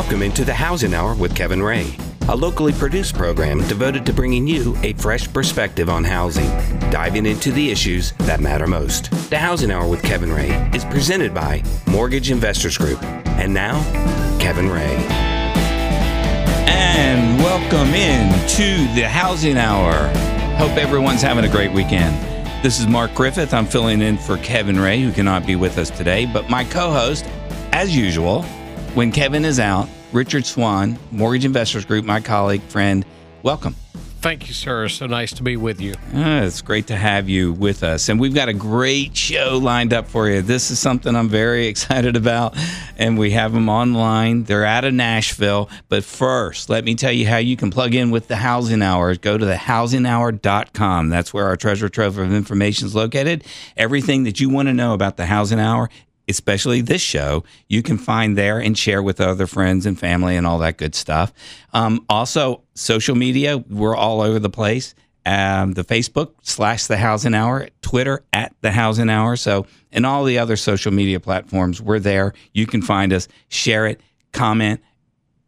Welcome into the Housing Hour with Kevin Ray, a locally produced program devoted to bringing you a fresh perspective on housing, diving into the issues that matter most. The Housing Hour with Kevin Ray is presented by Mortgage Investors Group. And now, Kevin Ray. And welcome in to the Housing Hour. Hope everyone's having a great weekend. This is Mark Griffith. I'm filling in for Kevin Ray, who cannot be with us today. But my co host, as usual, when Kevin is out, Richard Swan, Mortgage Investors Group, my colleague, friend, welcome. Thank you, sir. So nice to be with you. Ah, it's great to have you with us. And we've got a great show lined up for you. This is something I'm very excited about. And we have them online. They're out of Nashville. But first, let me tell you how you can plug in with the Housing Hour. Go to thehousinghour.com. That's where our treasure trove of information is located. Everything that you want to know about the Housing Hour especially this show, you can find there and share with other friends and family and all that good stuff. Um, also, social media, we're all over the place. Um, the Facebook slash the Housing Hour, Twitter at the Housing Hour. So, and all the other social media platforms, we're there. You can find us, share it, comment,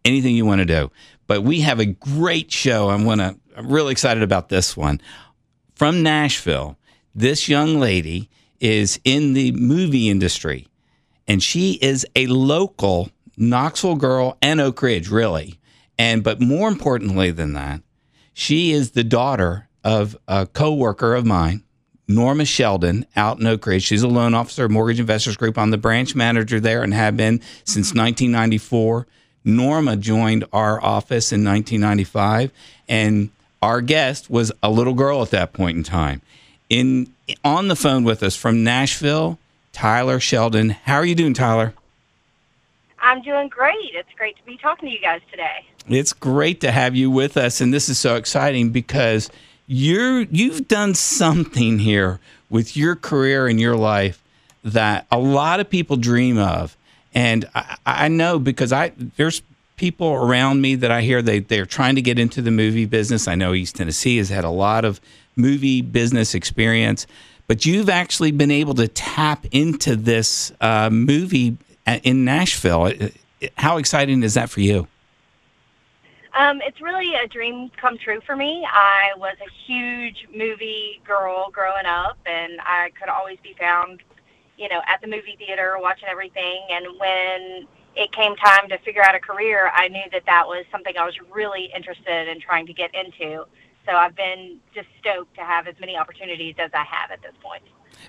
anything you want to do. But we have a great show. I'm gonna, I'm really excited about this one. From Nashville, this young lady is in the movie industry and she is a local Knoxville girl and Oak Ridge, really. And but more importantly than that, she is the daughter of a co-worker of mine, Norma Sheldon, out in Oak Ridge. She's a loan officer, Mortgage Investors Group. I'm the branch manager there and have been since 1994. Norma joined our office in 1995, and our guest was a little girl at that point in time. In on the phone with us from Nashville Tyler Sheldon. How are you doing, Tyler? I'm doing great. It's great to be talking to you guys today. It's great to have you with us, and this is so exciting because you're you've done something here with your career and your life that a lot of people dream of, and I, I know because I there's people around me that I hear they they're trying to get into the movie business. I know East Tennessee has had a lot of movie business experience but you've actually been able to tap into this uh, movie in Nashville. How exciting is that for you? Um, it's really a dream come true for me. I was a huge movie girl growing up, and I could always be found, you know, at the movie theater watching everything. And when it came time to figure out a career, I knew that that was something I was really interested in trying to get into. So I've been just stoked to have as many opportunities as I have at this point.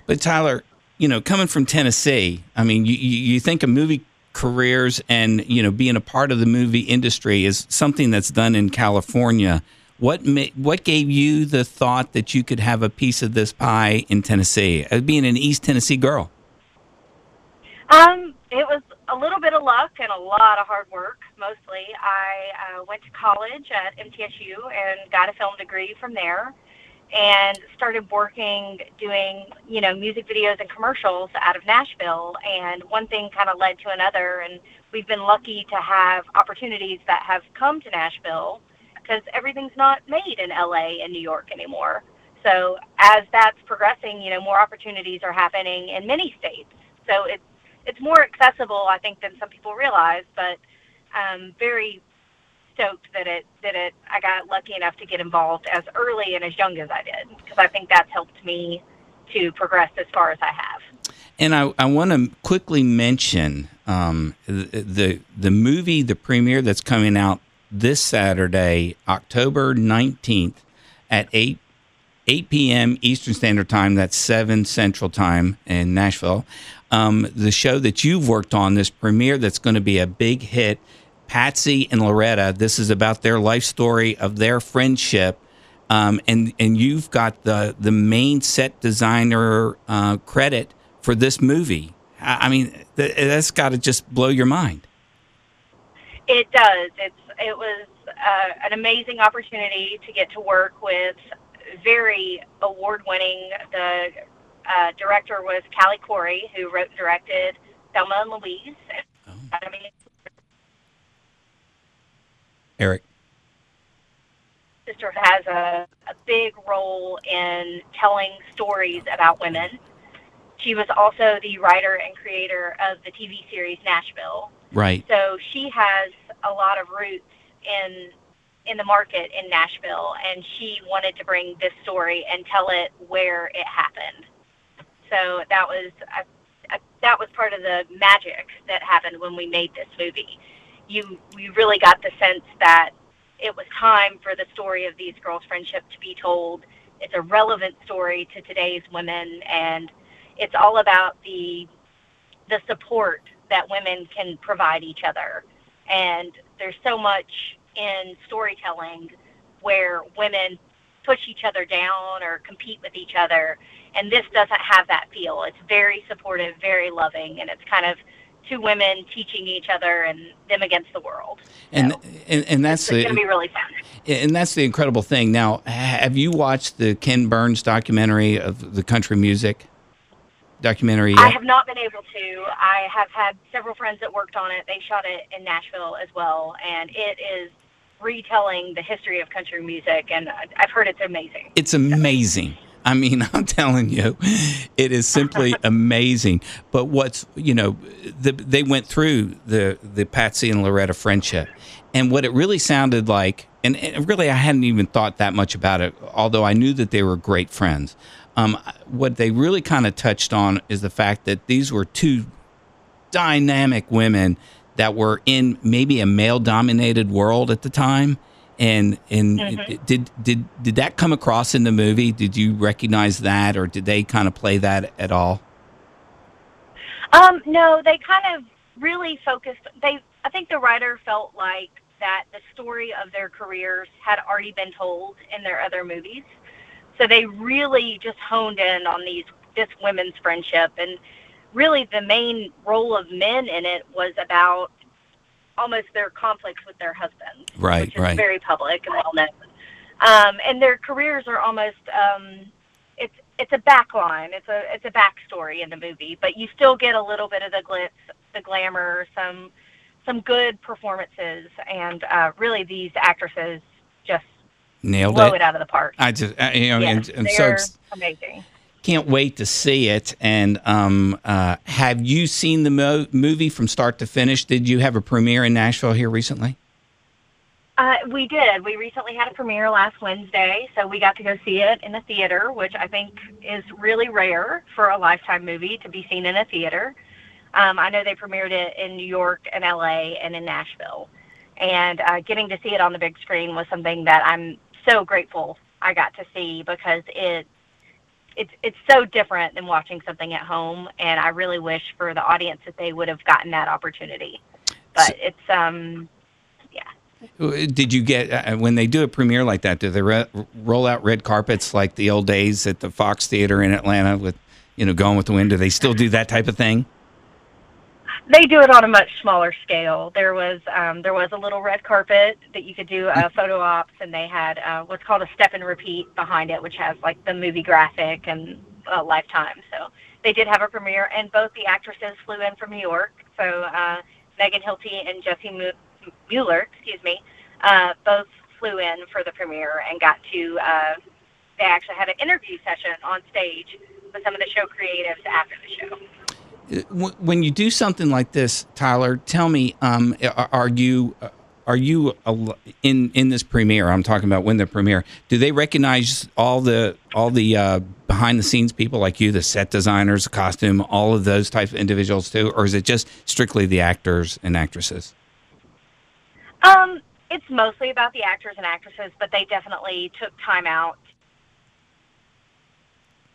But Tyler, you know, coming from Tennessee, I mean, you, you think of movie careers and you know being a part of the movie industry is something that's done in California. What what gave you the thought that you could have a piece of this pie in Tennessee, as being an East Tennessee girl? Um, it was a little bit of luck and a lot of hard work. Mostly, I uh, went to college at MTSU and got a film degree from there, and started working doing you know music videos and commercials out of Nashville. And one thing kind of led to another, and we've been lucky to have opportunities that have come to Nashville because everything's not made in LA and New York anymore. So as that's progressing, you know, more opportunities are happening in many states. So it's it's more accessible, I think, than some people realize. But um, very stoked that it that it I got lucky enough to get involved as early and as young as I did because I think that's helped me to progress as far as I have. And I, I want to quickly mention um, the, the movie, the premiere that's coming out this Saturday, October nineteenth, at eight 8 p.m. Eastern Standard Time. That's 7 Central Time in Nashville um, the show that you've worked on, this premiere that's going to be a big hit. Patsy and Loretta. This is about their life story of their friendship, um, and and you've got the the main set designer uh, credit for this movie. I, mean, th- that's got to just blow your mind. It does. It's it was uh, an amazing opportunity to get to work with very award winning the uh, director was Callie Khouri, who wrote and directed Thelma and Louise. Oh. I mean, Eric. Sister has a, a big role in telling stories about women. She was also the writer and creator of the TV series Nashville. Right. So she has a lot of roots in in the market in Nashville, and she wanted to bring this story and tell it where it happened. So that was a, a, that was part of the magic that happened when we made this movie. You we really got the sense that it was time for the story of these girls' friendship to be told. It's a relevant story to today's women, and it's all about the the support that women can provide each other. And there's so much in storytelling where women push each other down or compete with each other. And this doesn't have that feel. It's very supportive, very loving, and it's kind of two women teaching each other and them against the world. And so and, and that's going to be really fun. And that's the incredible thing. Now, have you watched the Ken Burns documentary of the country music? documentary yet? I have not been able to. I have had several friends that worked on it. They shot it in Nashville as well, and it is retelling the history of country music, and I've heard it's amazing. It's amazing. I mean, I'm telling you, it is simply amazing. But what's you know, the, they went through the the Patsy and Loretta friendship, and what it really sounded like, and, and really I hadn't even thought that much about it, although I knew that they were great friends. Um, what they really kind of touched on is the fact that these were two dynamic women that were in maybe a male dominated world at the time. And and mm-hmm. did did did that come across in the movie? Did you recognize that or did they kind of play that at all? Um no they kind of really focused they i think the writer felt like that the story of their careers had already been told in their other movies. So they really just honed in on these this women's friendship and really the main role of men in it was about almost their conflicts with their husbands. Right, which is right. Very public and well known. Um, and their careers are almost um, it's it's a backline. It's a it's a backstory in the movie, but you still get a little bit of the glitz, the glamour, some some good performances, and uh, really these actresses just nailed blow it. it out of the park. I just I, you know, yes, and, and so amazing. Can't wait to see it. And um, uh, have you seen the mo- movie from start to finish? Did you have a premiere in Nashville here recently? Uh, we did. We recently had a premiere last Wednesday, so we got to go see it in the theater, which I think is really rare for a Lifetime movie to be seen in a theater. Um, I know they premiered it in New York and LA and in Nashville, and uh, getting to see it on the big screen was something that I'm so grateful I got to see because it it's it's so different than watching something at home, and I really wish for the audience that they would have gotten that opportunity. But so, it's um, yeah. Did you get uh, when they do a premiere like that? Do they re- roll out red carpets like the old days at the Fox Theater in Atlanta with, you know, Gone with the Wind? Do they still do that type of thing? They do it on a much smaller scale. There was um, there was a little red carpet that you could do uh, photo ops, and they had uh, what's called a step and repeat behind it, which has like the movie graphic and uh, Lifetime. So they did have a premiere, and both the actresses flew in from New York. So uh, Megan Hilty and Jessie Mueller, excuse me, uh, both flew in for the premiere and got to. Uh, they actually had an interview session on stage with some of the show creatives after the show when you do something like this, Tyler, tell me, um, are you are you in in this premiere? I'm talking about when the premiere. Do they recognize all the all the uh, behind the scenes people like you, the set designers, costume, all of those type of individuals too, or is it just strictly the actors and actresses? Um, it's mostly about the actors and actresses, but they definitely took time out.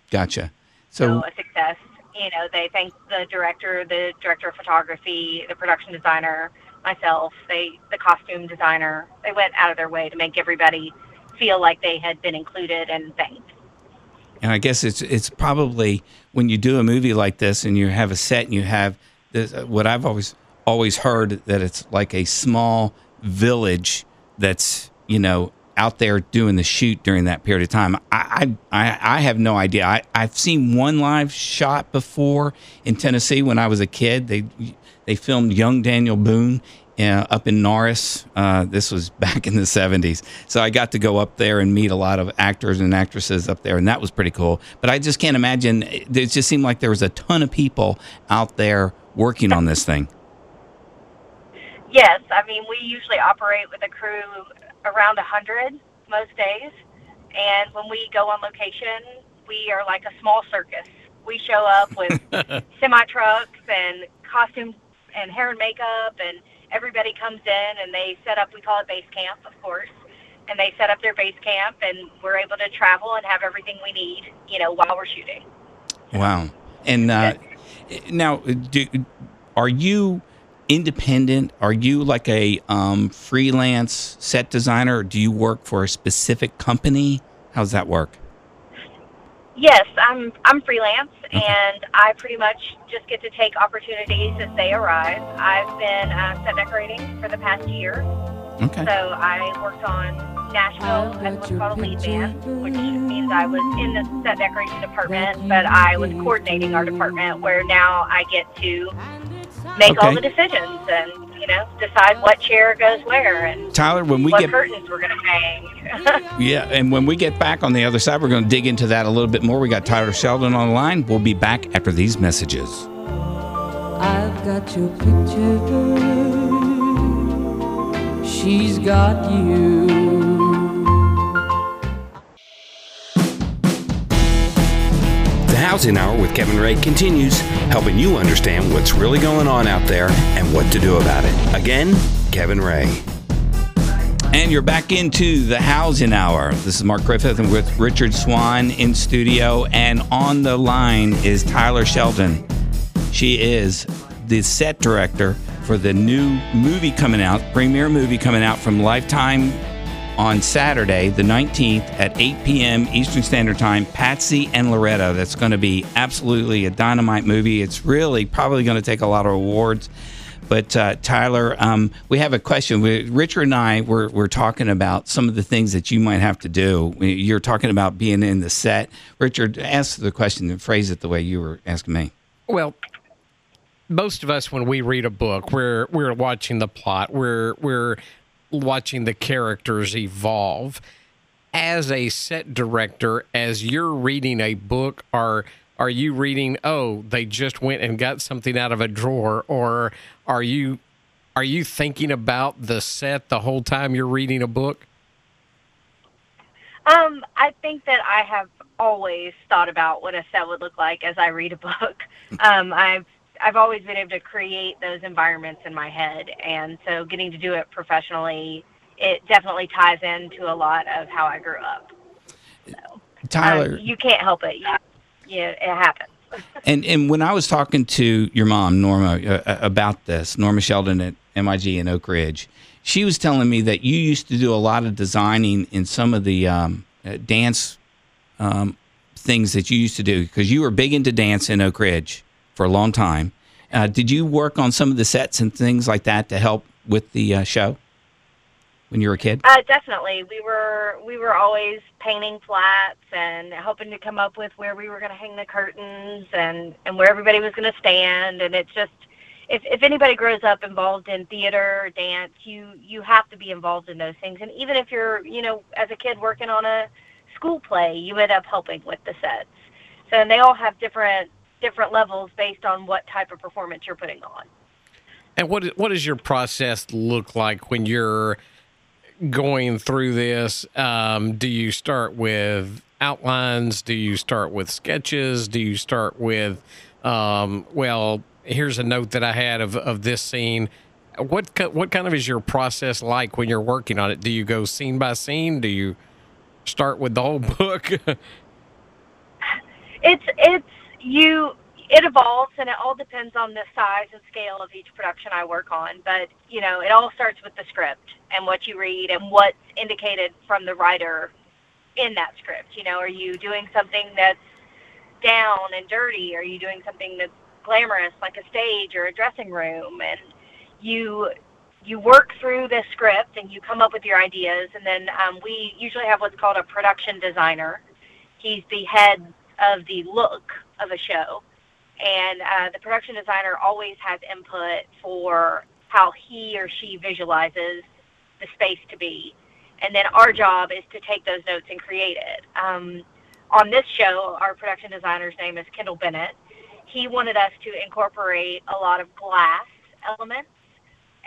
Gotcha. So, so a success you know, they thanked the director, the director of photography, the production designer, myself, they the costume designer. They went out of their way to make everybody feel like they had been included and thanked. And I guess it's it's probably when you do a movie like this and you have a set and you have this, uh, what I've always always heard that it's like a small village that's you know out there doing the shoot during that period of time. I I, I have no idea. I, I've seen one live shot before in Tennessee when I was a kid. They they filmed young Daniel Boone uh, up in Norris. Uh, this was back in the 70s. So I got to go up there and meet a lot of actors and actresses up there, and that was pretty cool. But I just can't imagine. It just seemed like there was a ton of people out there working on this thing. Yes, I mean we usually operate with a crew around a hundred most days, and when we go on location, we are like a small circus. We show up with semi trucks and costume and hair and makeup, and everybody comes in and they set up. We call it base camp, of course, and they set up their base camp, and we're able to travel and have everything we need, you know, while we're shooting. Wow. And uh, now, do, are you independent? Are you like a um, freelance set designer? Or do you work for a specific company? How does that work? Yes, I'm I'm freelance, and I pretty much just get to take opportunities as they arise. I've been uh, set decorating for the past year, Okay. so I worked on Nashville as what's called a lead man, which means I was in the set decoration department, but I was coordinating our department, where now I get to make all the decisions and you know decide what chair goes where and Tyler, when we what get curtains we're going to hang. yeah, and when we get back on the other side, we're going to dig into that a little bit more. We got Tyler Sheldon on the line. We'll be back after these messages. I've got your picture. She's got you. Housing Hour with Kevin Ray continues, helping you understand what's really going on out there and what to do about it. Again, Kevin Ray. And you're back into the Housing Hour. This is Mark Griffith and with Richard Swan in studio. And on the line is Tyler Sheldon. She is the set director for the new movie coming out, premiere movie coming out from Lifetime on Saturday, the 19th at 8 p.m. Eastern Standard Time, Patsy and Loretta. That's going to be absolutely a dynamite movie. It's really probably going to take a lot of awards. But uh, Tyler, um, we have a question. We, Richard and I were, were talking about some of the things that you might have to do. You're talking about being in the set. Richard, ask the question and phrase it the way you were asking me. Well, most of us when we read a book, we're we're watching the plot. We're we're watching the characters evolve. As a set director, as you're reading a book, are are you reading, oh, they just went and got something out of a drawer, or are you are you thinking about the set the whole time you're reading a book? Um, I think that I have always thought about what a set would look like as I read a book. Um, I've I've always been able to create those environments in my head, and so getting to do it professionally, it definitely ties into a lot of how I grew up. So, Tyler, um, you can't help it. You, yeah, it happens. And and when I was talking to your mom, Norma, uh, about this, Norma Sheldon at MIG in Oak Ridge, she was telling me that you used to do a lot of designing in some of the um, uh, dance um, things that you used to do because you were big into dance in Oak Ridge for a long time. Uh, did you work on some of the sets and things like that to help with the uh, show when you were a kid? Uh, definitely, we were we were always painting flats and hoping to come up with where we were going to hang the curtains and and where everybody was going to stand. And it's just if if anybody grows up involved in theater or dance, you you have to be involved in those things. And even if you're you know as a kid working on a school play, you end up helping with the sets. So and they all have different different levels based on what type of performance you're putting on. And what what does your process look like when you're going through this? Um, do you start with outlines? Do you start with sketches? Do you start with, um, well, here's a note that I had of, of this scene. What what kind of is your process like when you're working on it? Do you go scene by scene? Do you start with the whole book? It's it's you. It evolves, and it all depends on the size and scale of each production I work on. But you know, it all starts with the script and what you read and what's indicated from the writer in that script. You know, are you doing something that's down and dirty? Are you doing something that's glamorous, like a stage or a dressing room? And you you work through the script and you come up with your ideas. And then um, we usually have what's called a production designer. He's the head of the look of a show. And uh, the production designer always has input for how he or she visualizes the space to be. And then our job is to take those notes and create it. Um, on this show, our production designer's name is Kendall Bennett. He wanted us to incorporate a lot of glass elements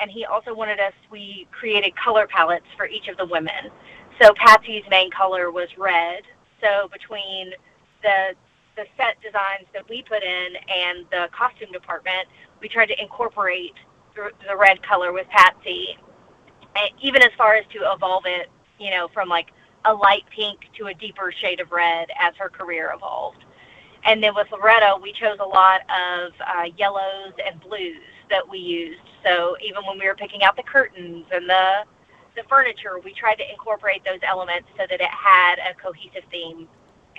and he also wanted us. We created color palettes for each of the women. So Patsy's main color was red. So between the the set designs that we put in and the costume department, we tried to incorporate the, red color with Patsy, and even as far as to evolve it, you know, from like a light pink to a deeper shade of red as her career evolved. And then with Loretta, we chose a lot of uh, yellows and blues that we used. So even when we were picking out the curtains and the the furniture, we tried to incorporate those elements so that it had a cohesive theme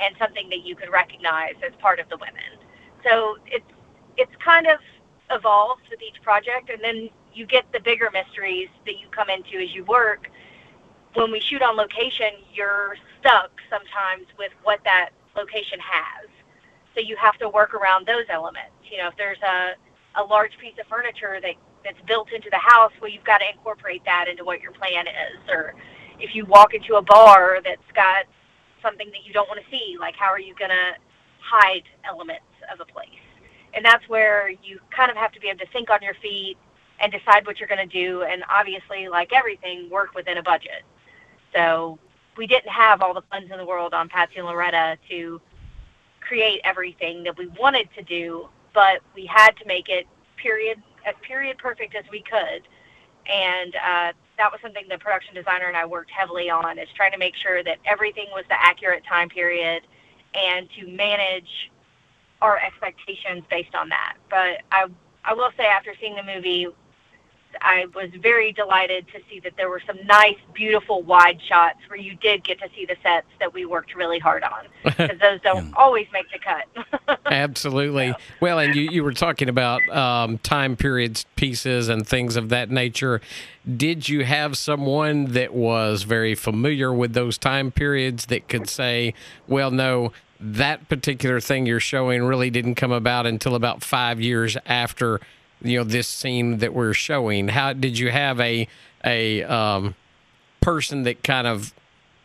and something that you could recognize as part of the women. So it's it's kind of evolved with each project, and then you get the bigger mysteries that you come into as you work. When we shoot on location, you're stuck sometimes with what that location has. So you have to work around those elements. You know, if there's a, a large piece of furniture that, that's built into the house, well, you've got to incorporate that into what your plan is. Or if you walk into a bar that's got something that you don't want to see, like how are you going to hide elements of a place? And that's where you kind of have to be able to think on your feet and decide what you're going to do. And obviously, like everything, work within a budget. So we didn't have all the funds in the world on Patsy and Loretta to create everything that we wanted to do, but we had to make it period as period perfect as we could. And uh, that was something the production designer and I worked heavily on is trying to make sure that everything was the accurate time period and to manage our expectations based on that. But I I will say after seeing the movie, I was very delighted to see that there were some nice, beautiful wide shots where you did get to see the sets that we worked really hard on because those don't always make the cut. Absolutely. Well, and you, you were talking about um, time periods pieces and things of that nature. Did you have someone that was very familiar with those time periods that could say, well, no, that particular thing you're showing really didn't come about until about five years after you know this scene that we're showing how did you have a a um, person that kind of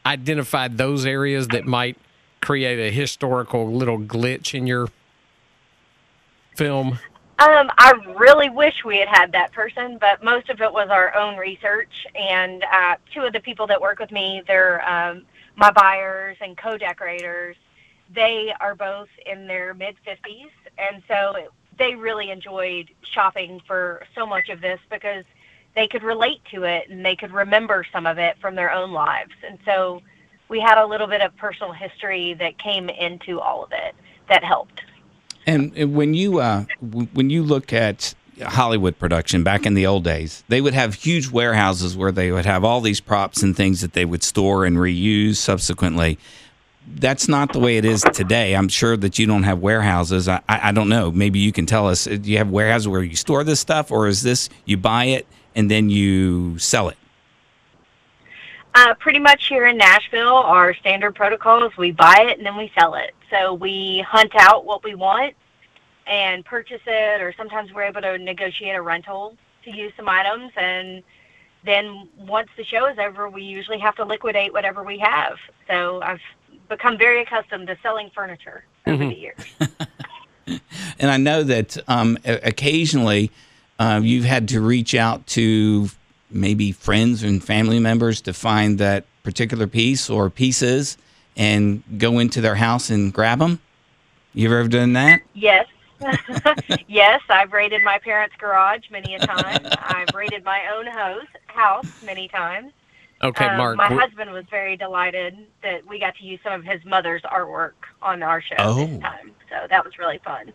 identified those areas that might create a historical little glitch in your film um, I really wish we had had that person, but most of it was our own research. And uh, two of the people that work with me, they're um, my buyers and co-decorators. They are both in their mid 50s, and so they really enjoyed shopping for so much of this because they could relate to it and they could remember some of it from their own lives. And so we had a little bit of personal history that came into all of it that helped. And when you uh, when you look at Hollywood production back in the old days, they would have huge warehouses where they would have all these props and things that they would store and reuse subsequently that's not the way it is today. I'm sure that you don't have warehouses. I, I, I don't know. Maybe you can tell us. Do you have warehouses where you store this stuff, or is this you buy it and then you sell it? Uh, pretty much here in Nashville, our standard protocol is we buy it and then we sell it. So we hunt out what we want and purchase it, or sometimes we're able to negotiate a rental to use some items. And then once the show is over, we usually have to liquidate whatever we have. So I've become very accustomed to selling furniture over mm-hmm. the years. and I know that um, occasionally uh, you've had to reach out to maybe friends and family members to find that particular piece or pieces and go into their house and grab them. You've ever done that? Yes. yes, I've raided my parents' garage many a time. I've raided my own house house many times. Okay, um, Mark. My husband was very delighted that we got to use some of his mother's artwork on our show oh. this time. So that was really fun.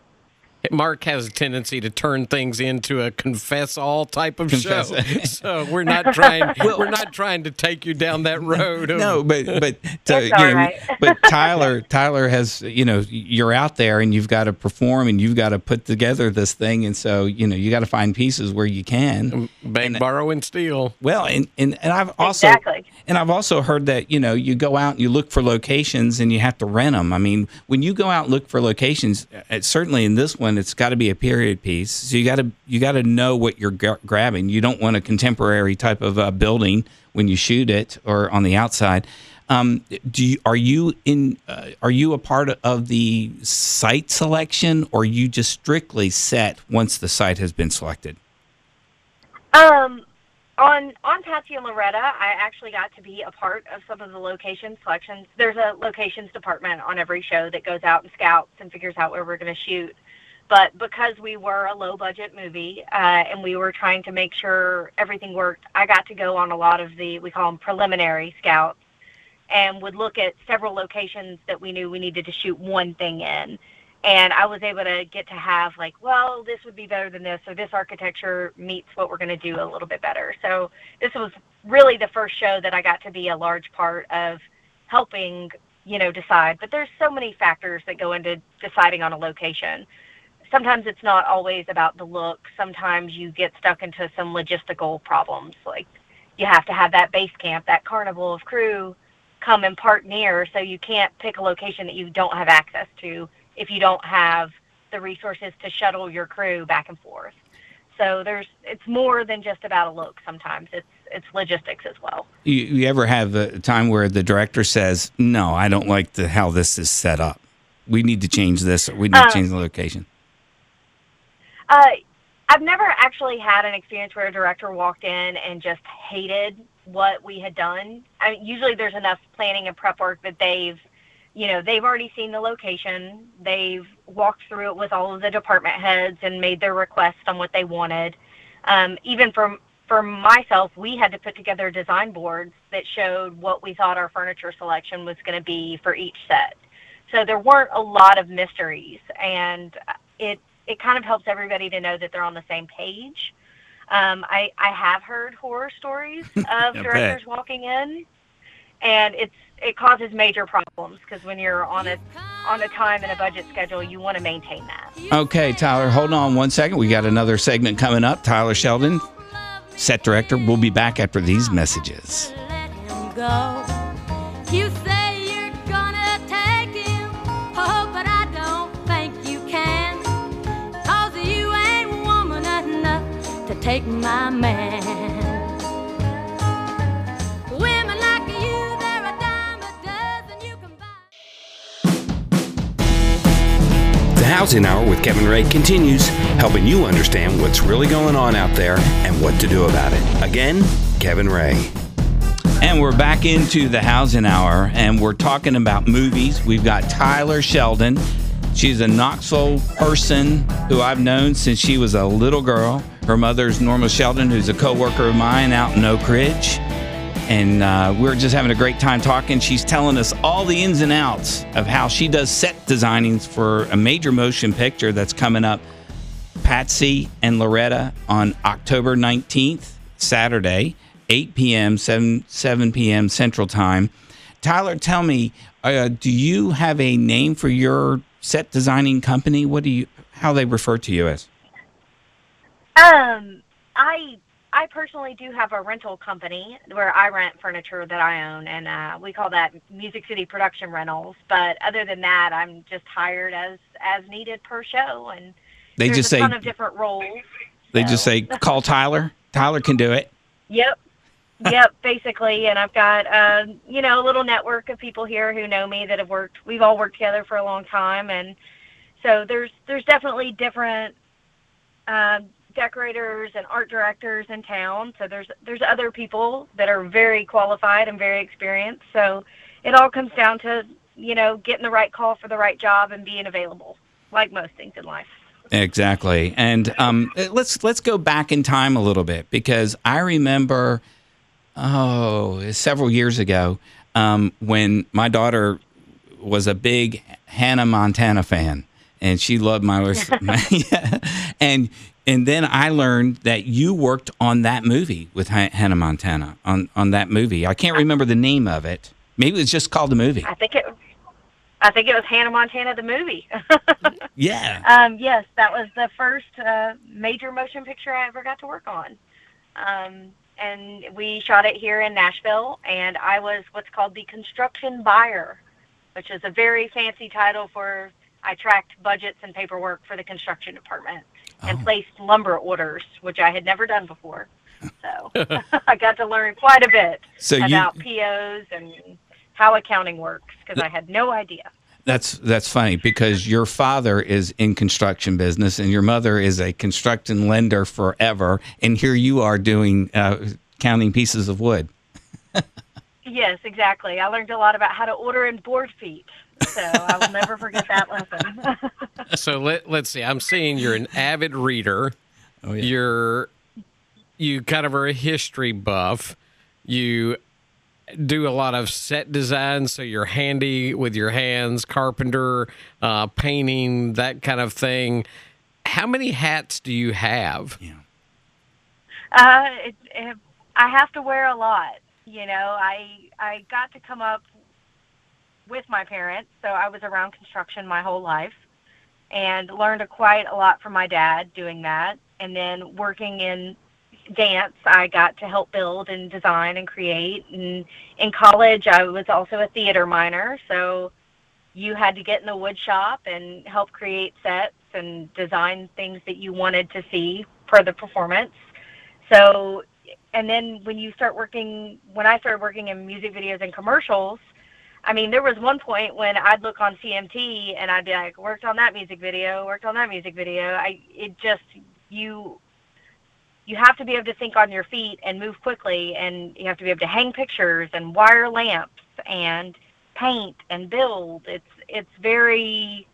Mark has a tendency to turn things into a confess all type of confess. show. so we're not trying well, we're not trying to take you down that road. Of, no, but but uh, you know, right. but Tyler Tyler has you know you're out there and you've got to perform and you've got to put together this thing and so you know you got to find pieces where you can bang and, borrow and steal. Well, and and, and I've also exactly. and I've also heard that you know you go out and you look for locations and you have to rent them. I mean, when you go out and look for locations, uh, certainly in this one one, it's got to be a period piece. So you got to you got to know what you're grabbing. You don't want a contemporary type of uh, building when you shoot it or on the outside. Um, do you, are you in? Uh, are you a part of the site selection, or you just strictly set once the site has been selected? Um, on on Patsy and Loretta, I actually got to be a part of some of the location selections. There's a locations department on every show that goes out and scouts and figures out where we're going to shoot. But because we were a low budget movie uh, and we were trying to make sure everything worked, I got to go on a lot of the we call them preliminary scouts and would look at several locations that we knew we needed to shoot one thing in and I was able to get to have like, well, this would be better than this, or this architecture meets what we're going to do a little bit better. So this was really the first show that I got to be a large part of helping, you know, decide. But there's so many factors that go into deciding on a location. Sometimes it's not always about the look. Sometimes you get stuck into some logistical problems, like you have to have that base camp, that carnival of crew come and park near, so you can't pick a location that you don't have access to if you don't have the resources to shuttle your crew back and forth. So there's it's more than just about a look. Sometimes it's it's logistics as well. You, you ever have a time where the director says, "No, I don't like the how this is set up. We need to change this. Or we need Uh, to change the location." Uh, I've never actually had an experience where a director walked in and just hated what we had done. I mean, usually there's enough planning and prep work that they've, you know, they've already seen the location. They've walked through it with all of the department heads and made their requests on what they wanted. Um, even for for myself, we had to put together design boards that showed what we thought our furniture selection was going to be for each set. So there weren't a lot of mysteries, and it it kind of helps everybody to know that they're on the same page. Um, I I have heard horror stories of bet. directors walking in, and it's it causes major problems because when you're on a on a time and a budget schedule, you want to maintain that. Okay, Tyler, hold on one second. We got another segment coming up. Tyler Sheldon, set director. We'll be back after these messages. Take my man. Women like you, they're a dime a dozen, you can buy. The Housing Hour with Kevin Ray continues, helping you understand what's really going on out there and what to do about it. Again, Kevin Ray. And we're back into the housing hour and we're talking about movies. We've got Tyler Sheldon. She's a Knoxville person who I've known since she was a little girl. Her mother's Norma Sheldon, who's a co-worker of mine out in Oak Ridge. And uh, we're just having a great time talking. She's telling us all the ins and outs of how she does set designings for a major motion picture that's coming up Patsy and Loretta on October 19th, Saturday, 8 p.m., 7, 7 p.m. Central Time. Tyler, tell me, uh, do you have a name for your set designing company? What do you, how they refer to you as? Um, I I personally do have a rental company where I rent furniture that I own, and uh, we call that Music City Production Rentals. But other than that, I'm just hired as as needed per show, and They just a say, ton of different roles. they just say, call Tyler. Tyler can do it. Yep. Yep, basically, and I've got uh, you know a little network of people here who know me that have worked. We've all worked together for a long time, and so there's there's definitely different uh, decorators and art directors in town. So there's there's other people that are very qualified and very experienced. So it all comes down to you know getting the right call for the right job and being available, like most things in life. Exactly. And um, let's let's go back in time a little bit because I remember, oh, several years ago um, when my daughter was a big Hannah Montana fan, and she loved my yeah. and and then I learned that you worked on that movie with Han- Hannah Montana on on that movie. I can't remember the name of it. Maybe it was just called the movie. I think it. I think it was Hannah Montana the movie. Yeah. Um, yes, that was the first uh, major motion picture I ever got to work on. Um, and we shot it here in Nashville, and I was what's called the construction buyer, which is a very fancy title for I tracked budgets and paperwork for the construction department and Oh. placed lumber orders, which I had never done before. So I got to learn quite a bit So you- about POs and how accounting works because I had no idea. That's that's funny because your father is in construction business and your mother is a construction lender forever, and here you are doing uh, counting pieces of wood. Yes, exactly. I learned a lot about how to order in board feet, so I will never forget that lesson. So let let's see. I'm seeing you're an avid reader. Oh, yeah. You're you kind of are a history buff. You do a lot of set design, so you're handy with your hands, carpenter, uh, painting, that kind of thing. How many hats do you have? Uh, it, it, I have to wear a lot. You know, I I got to come up with my parents, so I was around construction my whole life, and learned a, quite a lot from my dad doing that. And then working in dance, I got to help build and design and create. And in college, I was also a theater minor, so you had to get in the wood shop and help create sets and design things that you wanted to see for the performance. So, and then when you start working, when I started working in music videos and commercials, I mean, there was one point when I'd look on CMT and I'd be like, worked on that music video, worked on that music video. I, it just, you, you have to be able to think on your feet and move quickly, and you have to be able to hang pictures and wire lamps and paint and build. It's, it's very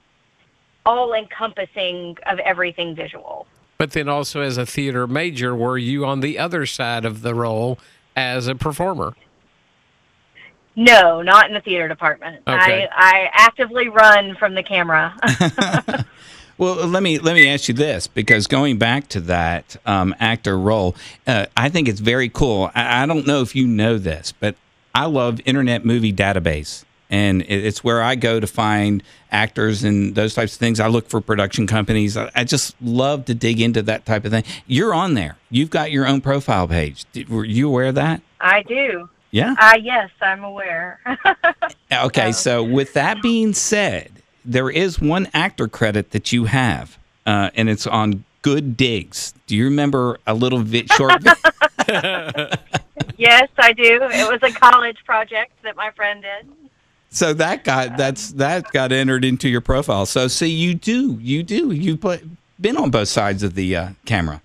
all encompassing of everything visual. But then also as a theater major, were you on the other side of the role as a performer? No, not in the theater department. Okay. I, I actively run from the camera. Well, let me let me ask you this because going back to that um, actor role, uh, I think it's very cool. I, I don't know if you know this, but I love Internet Movie Database, and it, it's where I go to find actors and those types of things. I look for production companies. I, I just love to dig into that type of thing. You're on there. You've got your own profile page. Did, were you aware of that? I do. Yeah. Uh, yes, I'm aware. Okay, so with that being said, there is one actor credit that you have, uh, and it's on Good Digs. Do you remember a little bit short? yes, I do. It was a college project that my friend did. so that got that's that got entered into your profile. So see, you do, you do, you've been on both sides of the uh, camera.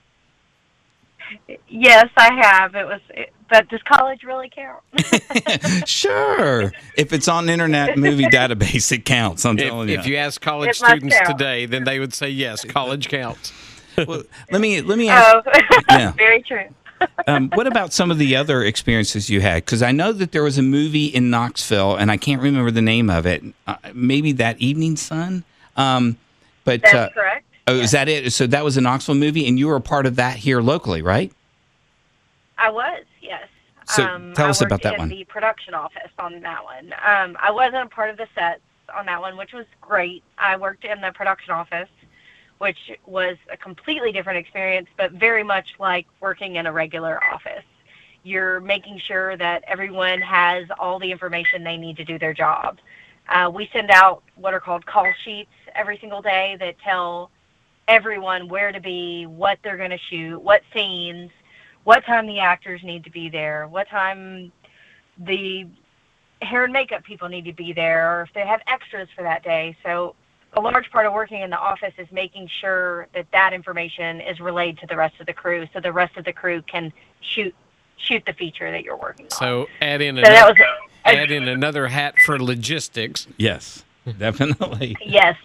Yes, I have. It was, it, but does college really count? Sure, if it's on Internet Movie Database, it counts. I'm If, telling you. if you ask college It students today, then they would say yes, college counts. Well, let me let me ask. oh, Yeah. very true. um, what about some of the other experiences you had? Because I know that there was a movie in Knoxville, and I can't remember the name of it. Uh, maybe that Evening Sun. Um, but That's uh, correct. oh, is that it? So that was a Knoxville movie, and you were a part of that here locally, right? I was, yes. So um, tell I us about worked that in one. the production office on that one. Um, I wasn't a part of the sets on that one, which was great. I worked in the production office, which was a completely different experience, but very much like working in a regular office. You're making sure that everyone has all the information they need to do their job. Uh, we send out what are called call sheets every single day that tell everyone where to be, what they're going to shoot, what scenes, what time the actors need to be there, what time the hair and makeup people need to be there, or if they have extras for that day. So a large part of working in the office is making sure that that information is relayed to the rest of the crew, so the rest of the crew can shoot shoot the feature that you're working on. So add in So that another, was add in another hat for logistics. Yes, definitely. yes.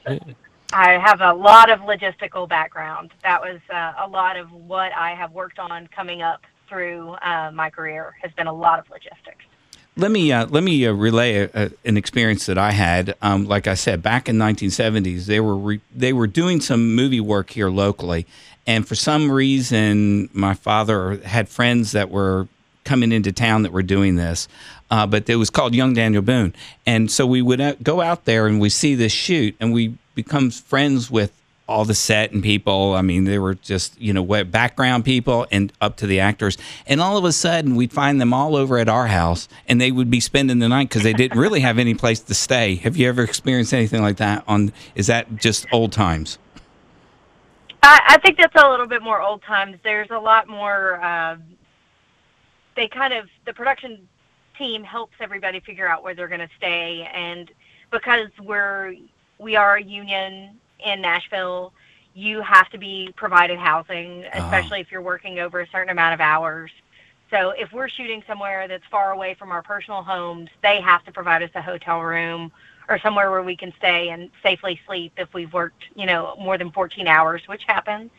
I have a lot of logistical background. That was uh, a lot of what I have worked on coming up through uh, my career has been a lot of logistics. let me uh, let me uh, relay a, a, an experience that I had. Um, like I said, back in 1970s, they were re- they were doing some movie work here locally, and for some reason, my father had friends that were coming into town that were doing this. Uh, but it was called Young Daniel Boone, and so we would uh, go out there and we see this shoot, and we become friends with all the set and people. I mean, they were just, you know, background people and up to the actors. And all of a sudden, we'd find them all over at our house and they would be spending the night because they didn't really have any place to stay. Have you ever experienced anything like that? On Is that just old times? I, I think that's a little bit more old times. There's a lot more. Uh, they kind of the production team helps everybody figure out where they're going to stay, and because we're we are a union in Nashville, you have to be provided housing, especially if you're working over a certain amount of hours. So if we're shooting somewhere that's far away from our personal homes, they have to provide us a hotel room or somewhere where we can stay and safely sleep if we've worked, you know, more than 14 hours, which happens.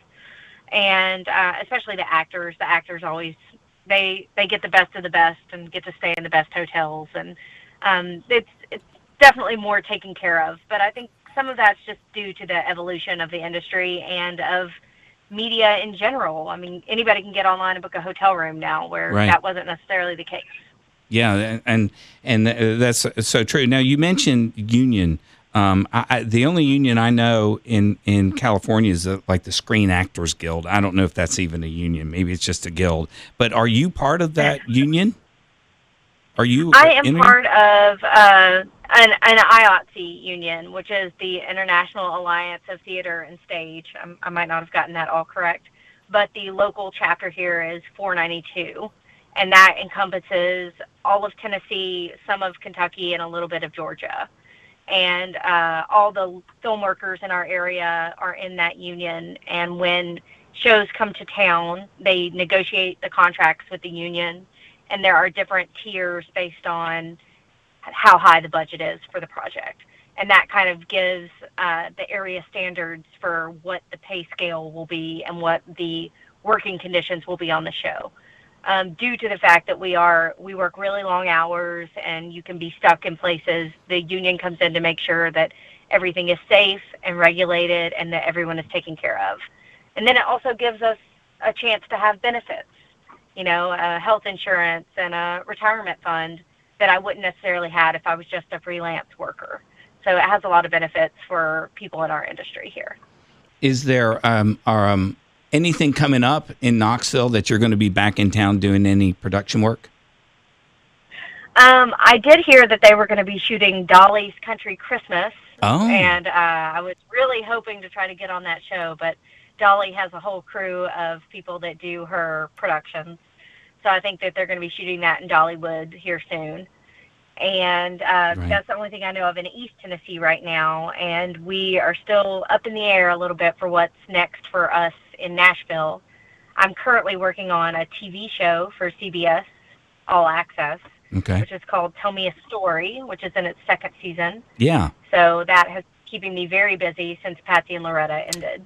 And uh, especially the actors, the actors always they they get the best of the best and get to stay in the best hotels, and um, it's definitely more taken care of. But I think some of that's just due to the evolution of the industry and of media in general. I mean, anybody can get online and book a hotel room now, where Right. that wasn't necessarily the case. Yeah, and and that's so true. Now you mentioned union. Um, I, I, the only union I know in in California is uh, like the Screen Actors Guild. I don't know if that's even a union. Maybe it's just a guild. But are you part of that union? Are you? I am part of uh, an, an IATSE union, which is the International Alliance of Theater and Stage. I'm, I might not have gotten that all correct, but the local chapter here is 492, and that encompasses all of Tennessee, some of Kentucky, and a little bit of Georgia. And uh, all the film workers in our area are in that union. And when shows come to town, they negotiate the contracts with the union and there are different tiers based on how high the budget is for the project. And that kind of gives uh, the area standards for what the pay scale will be and what the working conditions will be on the show. Um, due to the fact that we are we work really long hours and you can be stuck in places, the union comes in to make sure that everything is safe and regulated and that everyone is taken care of. And then it also gives us a chance to have benefits you know, a health insurance and a retirement fund that I wouldn't necessarily had if I was just a freelance worker. So it has a lot of benefits for people in our industry here. Is there um, are, um, anything coming up in Knoxville that you're going to be back in town doing any production work? Um, I did hear that they were going to be shooting Dolly's Country Christmas, Oh, and uh, I was really hoping to try to get on that show, but Dolly has a whole crew of people that do her productions. So I think that they're going to be shooting that in Dollywood here soon. And uh, Right. that's the only thing I know of in East Tennessee right now. And we are still up in the air a little bit for what's next for us in Nashville. I'm currently working on a TV show for CBS All Access, okay. which is called Tell Me a Story, which is in its second season. Yeah. So that has keeping me very busy since Patsy and Loretta ended.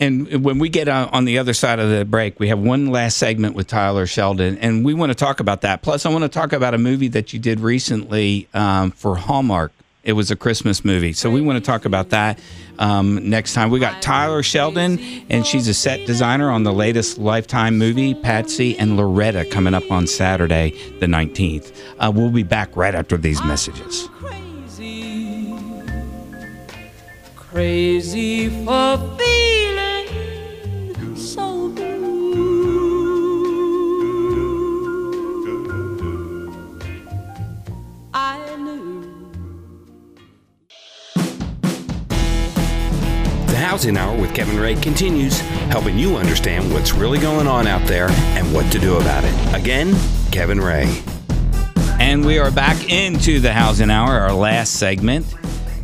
And when we get on the other side of the break, we have one last segment with Tyler Sheldon, and we want to talk about that. Plus, I want to talk about a movie that you did recently um, for Hallmark. It was a Christmas movie, so we want to talk about that um, next time. We got Tyler Sheldon, and she's a set designer on the latest Lifetime movie, Patsy and Loretta, coming up on Saturday the nineteenth. Uh, we'll be back right after these messages. Crazy, crazy for feeling Housing Hour with Kevin Ray continues, helping you understand what's really going on out there and what to do about it. Again, Kevin Ray. And we are back into the Housing Hour, our last segment.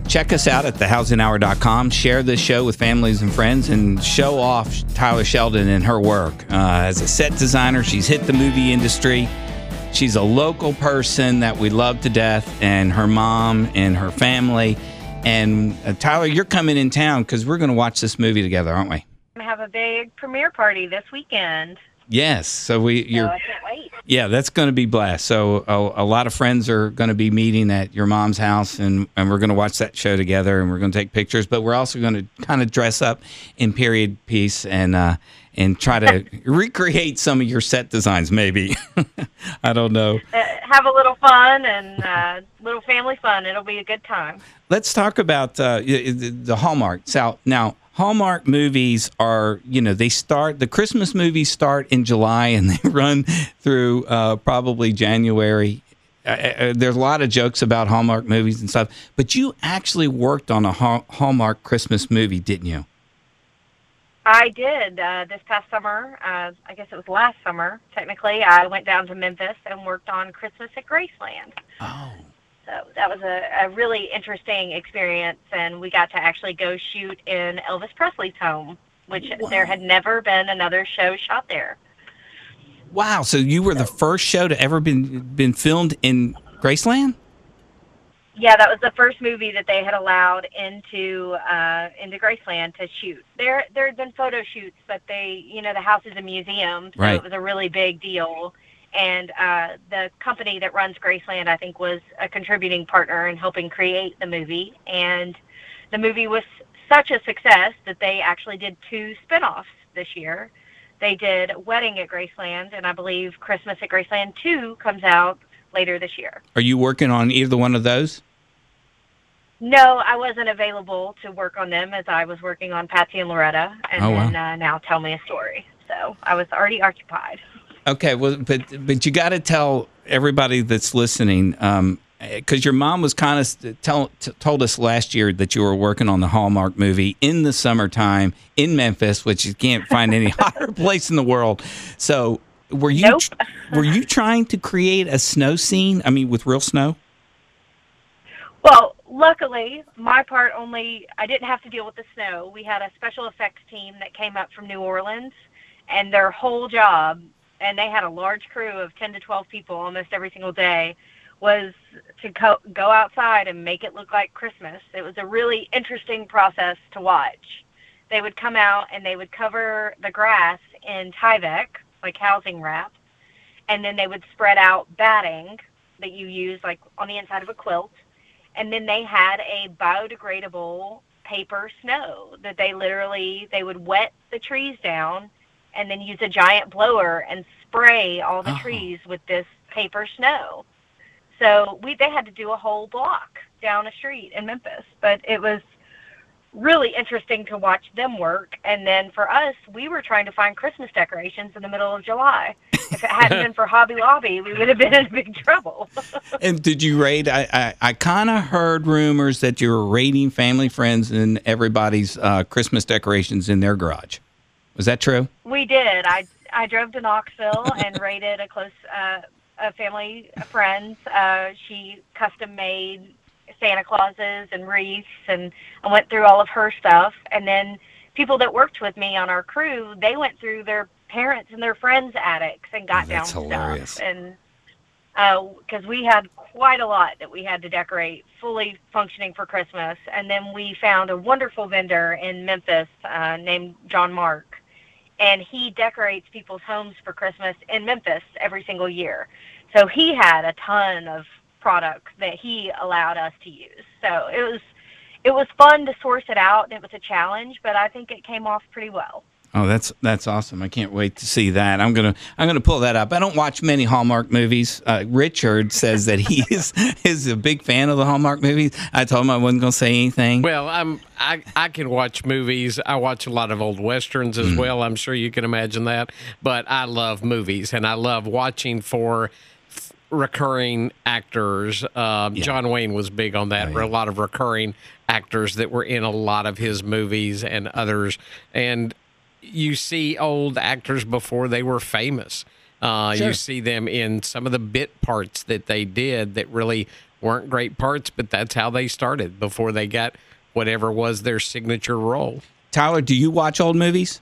Check us out at thehousinghour.com. Share this show with families and friends and show off Tyler Sheldon and her work. Uh, as a set designer, she's hit the movie industry. She's a local person that we love to death, and her mom and her family. And uh, Tyler, you're coming in town because we're going to watch this movie together, aren't we? I'm have a big premiere party this weekend. Yes. So we, you're, I can't wait. Yeah, that's going to be blast. So a, a lot of friends are going to be meeting at your mom's house, and, and we're going to watch that show together, and we're going to take pictures. But we're also going to kind of dress up in period piece and uh, and try to recreate some of your set designs. Maybe I don't know. Uh, have a little fun and uh, little family fun. It'll be a good time. Let's talk about uh, the the Hallmark. So now Hallmark movies are, you know, they start the Christmas movies start in July and they run through uh, probably January. Uh, uh, there's a lot of jokes about Hallmark movies and stuff, but you actually worked on a Hall- Hallmark Christmas movie, didn't you? I did uh, this past summer. Uh, I guess it was last summer, technically. I went down to Memphis and worked on Christmas at Graceland. Oh, So that was a, a really interesting experience, and we got to actually go shoot in Elvis Presley's home, which there had never been another show shot there. Wow. So you were the first show to ever been been filmed in Graceland? Yeah, that was the first movie that they had allowed into uh, into Graceland to shoot. There there had been photo shoots, but they you know the house is a museum, so Right. it was a really big deal. And uh, the company that runs Graceland, I think, was a contributing partner in helping create the movie. And the movie was such a success that they actually did two spin-offs this year. They did Wedding at Graceland, and I believe Christmas at Graceland 2 comes out later this year. Are you working on either one of those? No, I wasn't available to work on them as I was working on Patsy and Loretta, and Oh, wow. then uh, now tell me a story. So I was already occupied. Okay, well, but but you got to tell everybody that's listening, Um, because your mom was kind of tell, t- told us last year that you were working on the Hallmark movie in the summertime in Memphis, which you can't find any hotter place in the world. So, were you Nope. were you trying to create a snow scene? I mean, with real snow? Well, luckily, my part only, I didn't have to deal with the snow. We had a special effects team that came up from New Orleans, and their whole job, and they had a large crew of 10 to 12 people almost every single day, was to co- go outside and make it look like Christmas. It was a really interesting process to watch. They would come out and they would cover the grass in Tyvek, like housing wrap, and then they would spread out batting that you use like on the inside of a quilt and then they had a biodegradable paper snow that they literally they would wet the trees down and then use a giant blower and spray all the Oh. trees with this paper snow so we they had to do a whole block down a street in memphis but it was really interesting to watch them work and then for us we were trying to find christmas decorations in the middle of july if it hadn't been for hobby lobby we would have been in big trouble And did you raid? I I, I kind of heard rumors that you were raiding family, friends, and everybody's uh, Christmas decorations in their garage. Was that true? We did. I I drove to Knoxville and raided a close uh, a family a friend's. Uh, she custom made Santa Clauses and wreaths, and I went through all of her stuff. And then people that worked with me on our crew, they went through their parents and their friends' attics and got Oh, that's down hilarious. stuff. And because we had quite a lot that we had to decorate fully functioning for Christmas. And then we found a wonderful vendor in Memphis uh, named John Mark and he decorates people's homes for Christmas in Memphis every single year. So he had a ton of products that he allowed us to use. So it was it was fun to source it out and it was a challenge, but I think it came off pretty well. Oh, that's that's awesome! I can't wait to see that. I'm gonna I'm gonna pull that up. I don't watch many Hallmark movies. Uh, Richard says that he is is a big fan of the Hallmark movies. I told him I wasn't gonna say anything. Well, I'm I I can watch movies. I watch a lot of old westerns as well. I'm sure you can imagine that. But I love movies, and I love watching for f- recurring actors. Uh, John Wayne was big on that. A lot of recurring actors that were in a lot of his movies and others. And you see old actors before they were famous. Uh, Sure. You see them in some of the bit parts that they did that really weren't great parts, but that's how they started before they got whatever was their signature role. Tyler, do you watch old movies?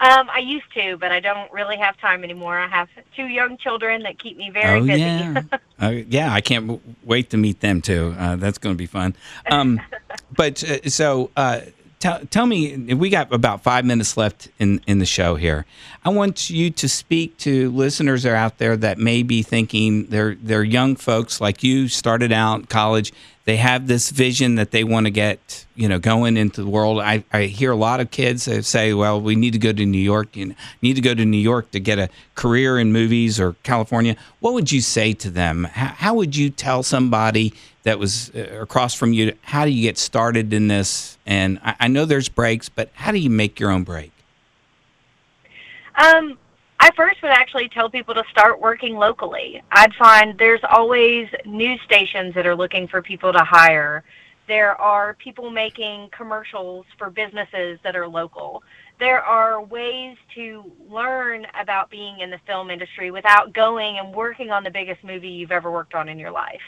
Um, I used to, but I don't really have time anymore. I have two young children that keep me very oh busy. yeah, uh, yeah. I can't w- wait to meet them too. Uh, that's going to be fun. Um, but uh, so uh, tell tell me, we got about five minutes left in in the show here. I want you to speak to listeners that are out there that may be thinking they're they're young folks like you started out college. They have this vision that they want to get, you know, going into the world. I, I hear a lot of kids say, "Well, we need to go to New York. Know, need to go to New York to get a career in movies or California." What would you say to them? How, how would you tell somebody that was uh, across from you how do you get started in this? And I, I know there's breaks, but how do you make your own break? Um, I first would actually tell people to start working locally. I'd find there's always news stations that are looking for people to hire. There are people making commercials for businesses that are local. There are ways to learn about being in the film industry without going and working on the biggest movie you've ever worked on in your life.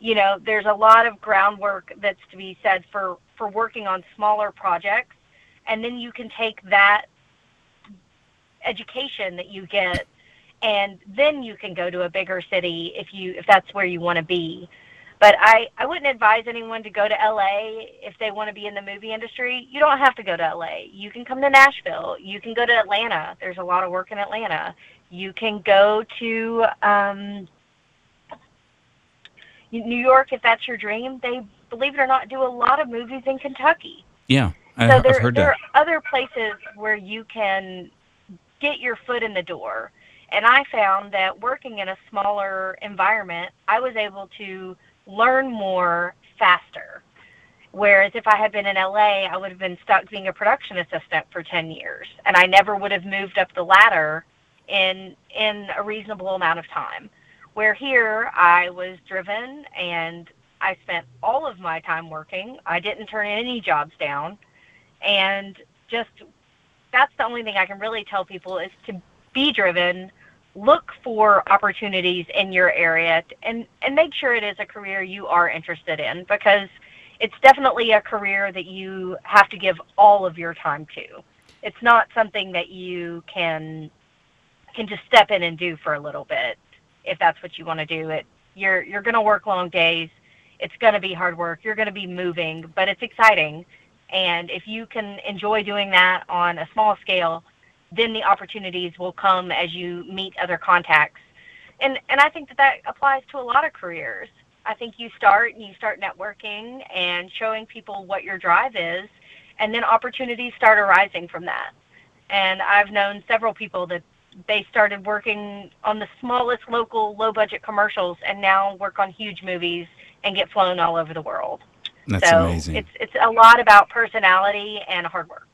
you know, there's a lot of groundwork that's to be said for for working on smaller projects, and then you can take that education that you get, and then you can go to a bigger city if you if that's where you want to be. But I, I wouldn't advise anyone to go to LA if they want to be in the movie industry. You don't have to go to LA. You can come to Nashville. You can go to Atlanta. There's a lot of work in Atlanta. You can go to um, New York if that's your dream. They, believe it or not, do a lot of movies in Kentucky. Yeah, I, So I've there, heard there that. are other places where you can get your foot in the door. And I found that working in a smaller environment, I was able to learn more faster. Whereas if I had been in LA, I would have been stuck being a production assistant for 10 years, and I never would have moved up the ladder in in a reasonable amount of time. Where here, I was driven and I spent all of my time working. I didn't turn any jobs down, and just that's the only thing I can really tell people is to be driven, look for opportunities in your area, and and make sure it is a career you are interested in because it's definitely a career that you have to give all of your time to. It's not something that you can can just step in and do for a little bit if that's what you want to do. It you're you're going to work long days. It's going to be hard work. You're going to be moving, but it's exciting. And if you can enjoy doing that on a small scale, then the opportunities will come as you meet other contacts. And and I think that that applies to a lot of careers. I think you start and you start networking and showing people what your drive is, and then opportunities start arising from that. And I've known several people that they started working on the smallest local low budget commercials and now work on huge movies and get flown all over the world. That's so amazing. it's it's a lot about personality and hard work.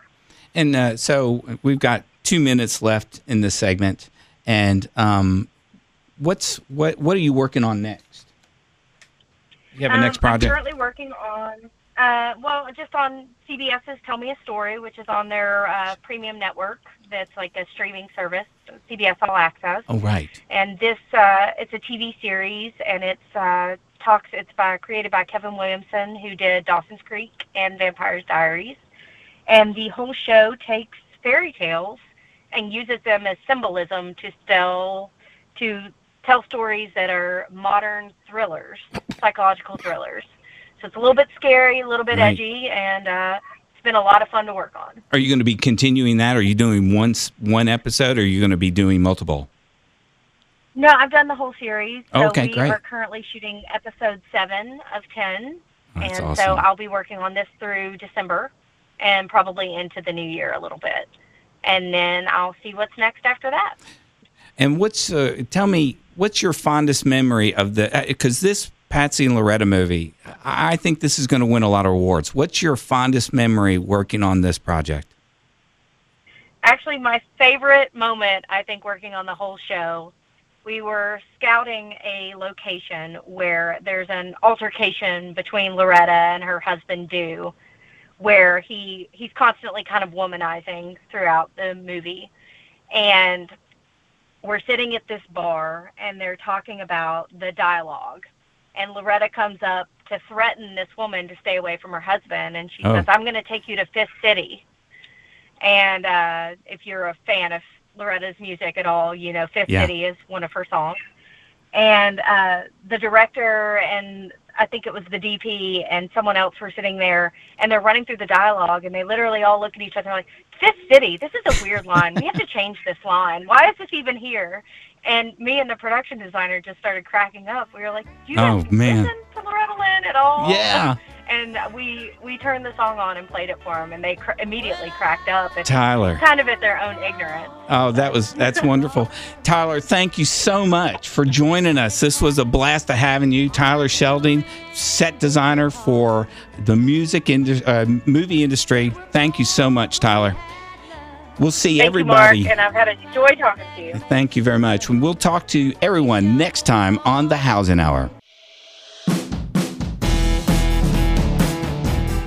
And uh, so we've got two minutes left in this segment. And um, what's what what are you working on next? You have a Um, next project? I'm currently working on, uh, well, just on CBS's Tell Me a Story, which is on their uh, premium network. That's like a streaming service, CBS All Access. oh, right. And this, uh, it's a TV series, and it's uh, talks. It's by created by Kevin Williamson, who did Dawson's Creek and Vampire's Diaries. And the whole show takes fairy tales and uses them as symbolism to tell to tell stories that are modern thrillers, psychological thrillers. So it's a little bit scary, a little bit Right. edgy, and uh, it's been a lot of fun to work on. Are you going to be continuing that? Are you doing one s- one episode, or are you going to be doing multiple? No, I've done the whole series. So Okay, we great. are currently shooting episode seven of ten. That's and awesome. so I'll be working on this through December and probably into the new year a little bit. And then I'll see what's next after that. And what's uh, tell me what's your fondest memory of the because this Patsy and Loretta movie, I think this is going to win a lot of awards. What's your fondest memory working on this project? Actually, my favorite moment, I think, working on the whole show, we were scouting a location where there's an altercation between Loretta and her husband, Doo, where he he's constantly kind of womanizing throughout the movie, and we're sitting at this bar and they're talking about the dialogue, and Loretta comes up to threaten this woman to stay away from her husband, and she Oh. says, "I'm going to take you to Fist City." And uh, if you're a fan of Loretta's music at all, you know Fist Yeah. City is one of her songs. And uh, the director and I think it was the DP and someone else were sitting there, and they're running through the dialogue, and they literally all look at each other like, "Fist City, this is a weird line. We have to change this line. Why is this even here?" And me and the production designer just started cracking up. We were like, "Do you Oh, man. listen to Loretta Lynn at all?" Yeah. And we we turned the song on and played it for them, and they cr- immediately cracked up. And Tyler. kind of at their own ignorance. Oh, that was that's wonderful. Tyler, thank you so much for joining us. This was a blast to having you. Tyler Sheldon, set designer for the music indus- uh, movie industry. Thank you so much, Tyler. We'll see Thank everybody. you, Mark, and I've had a joy talking to you. Thank you very much. And we'll talk to everyone next time on the Housing Hour.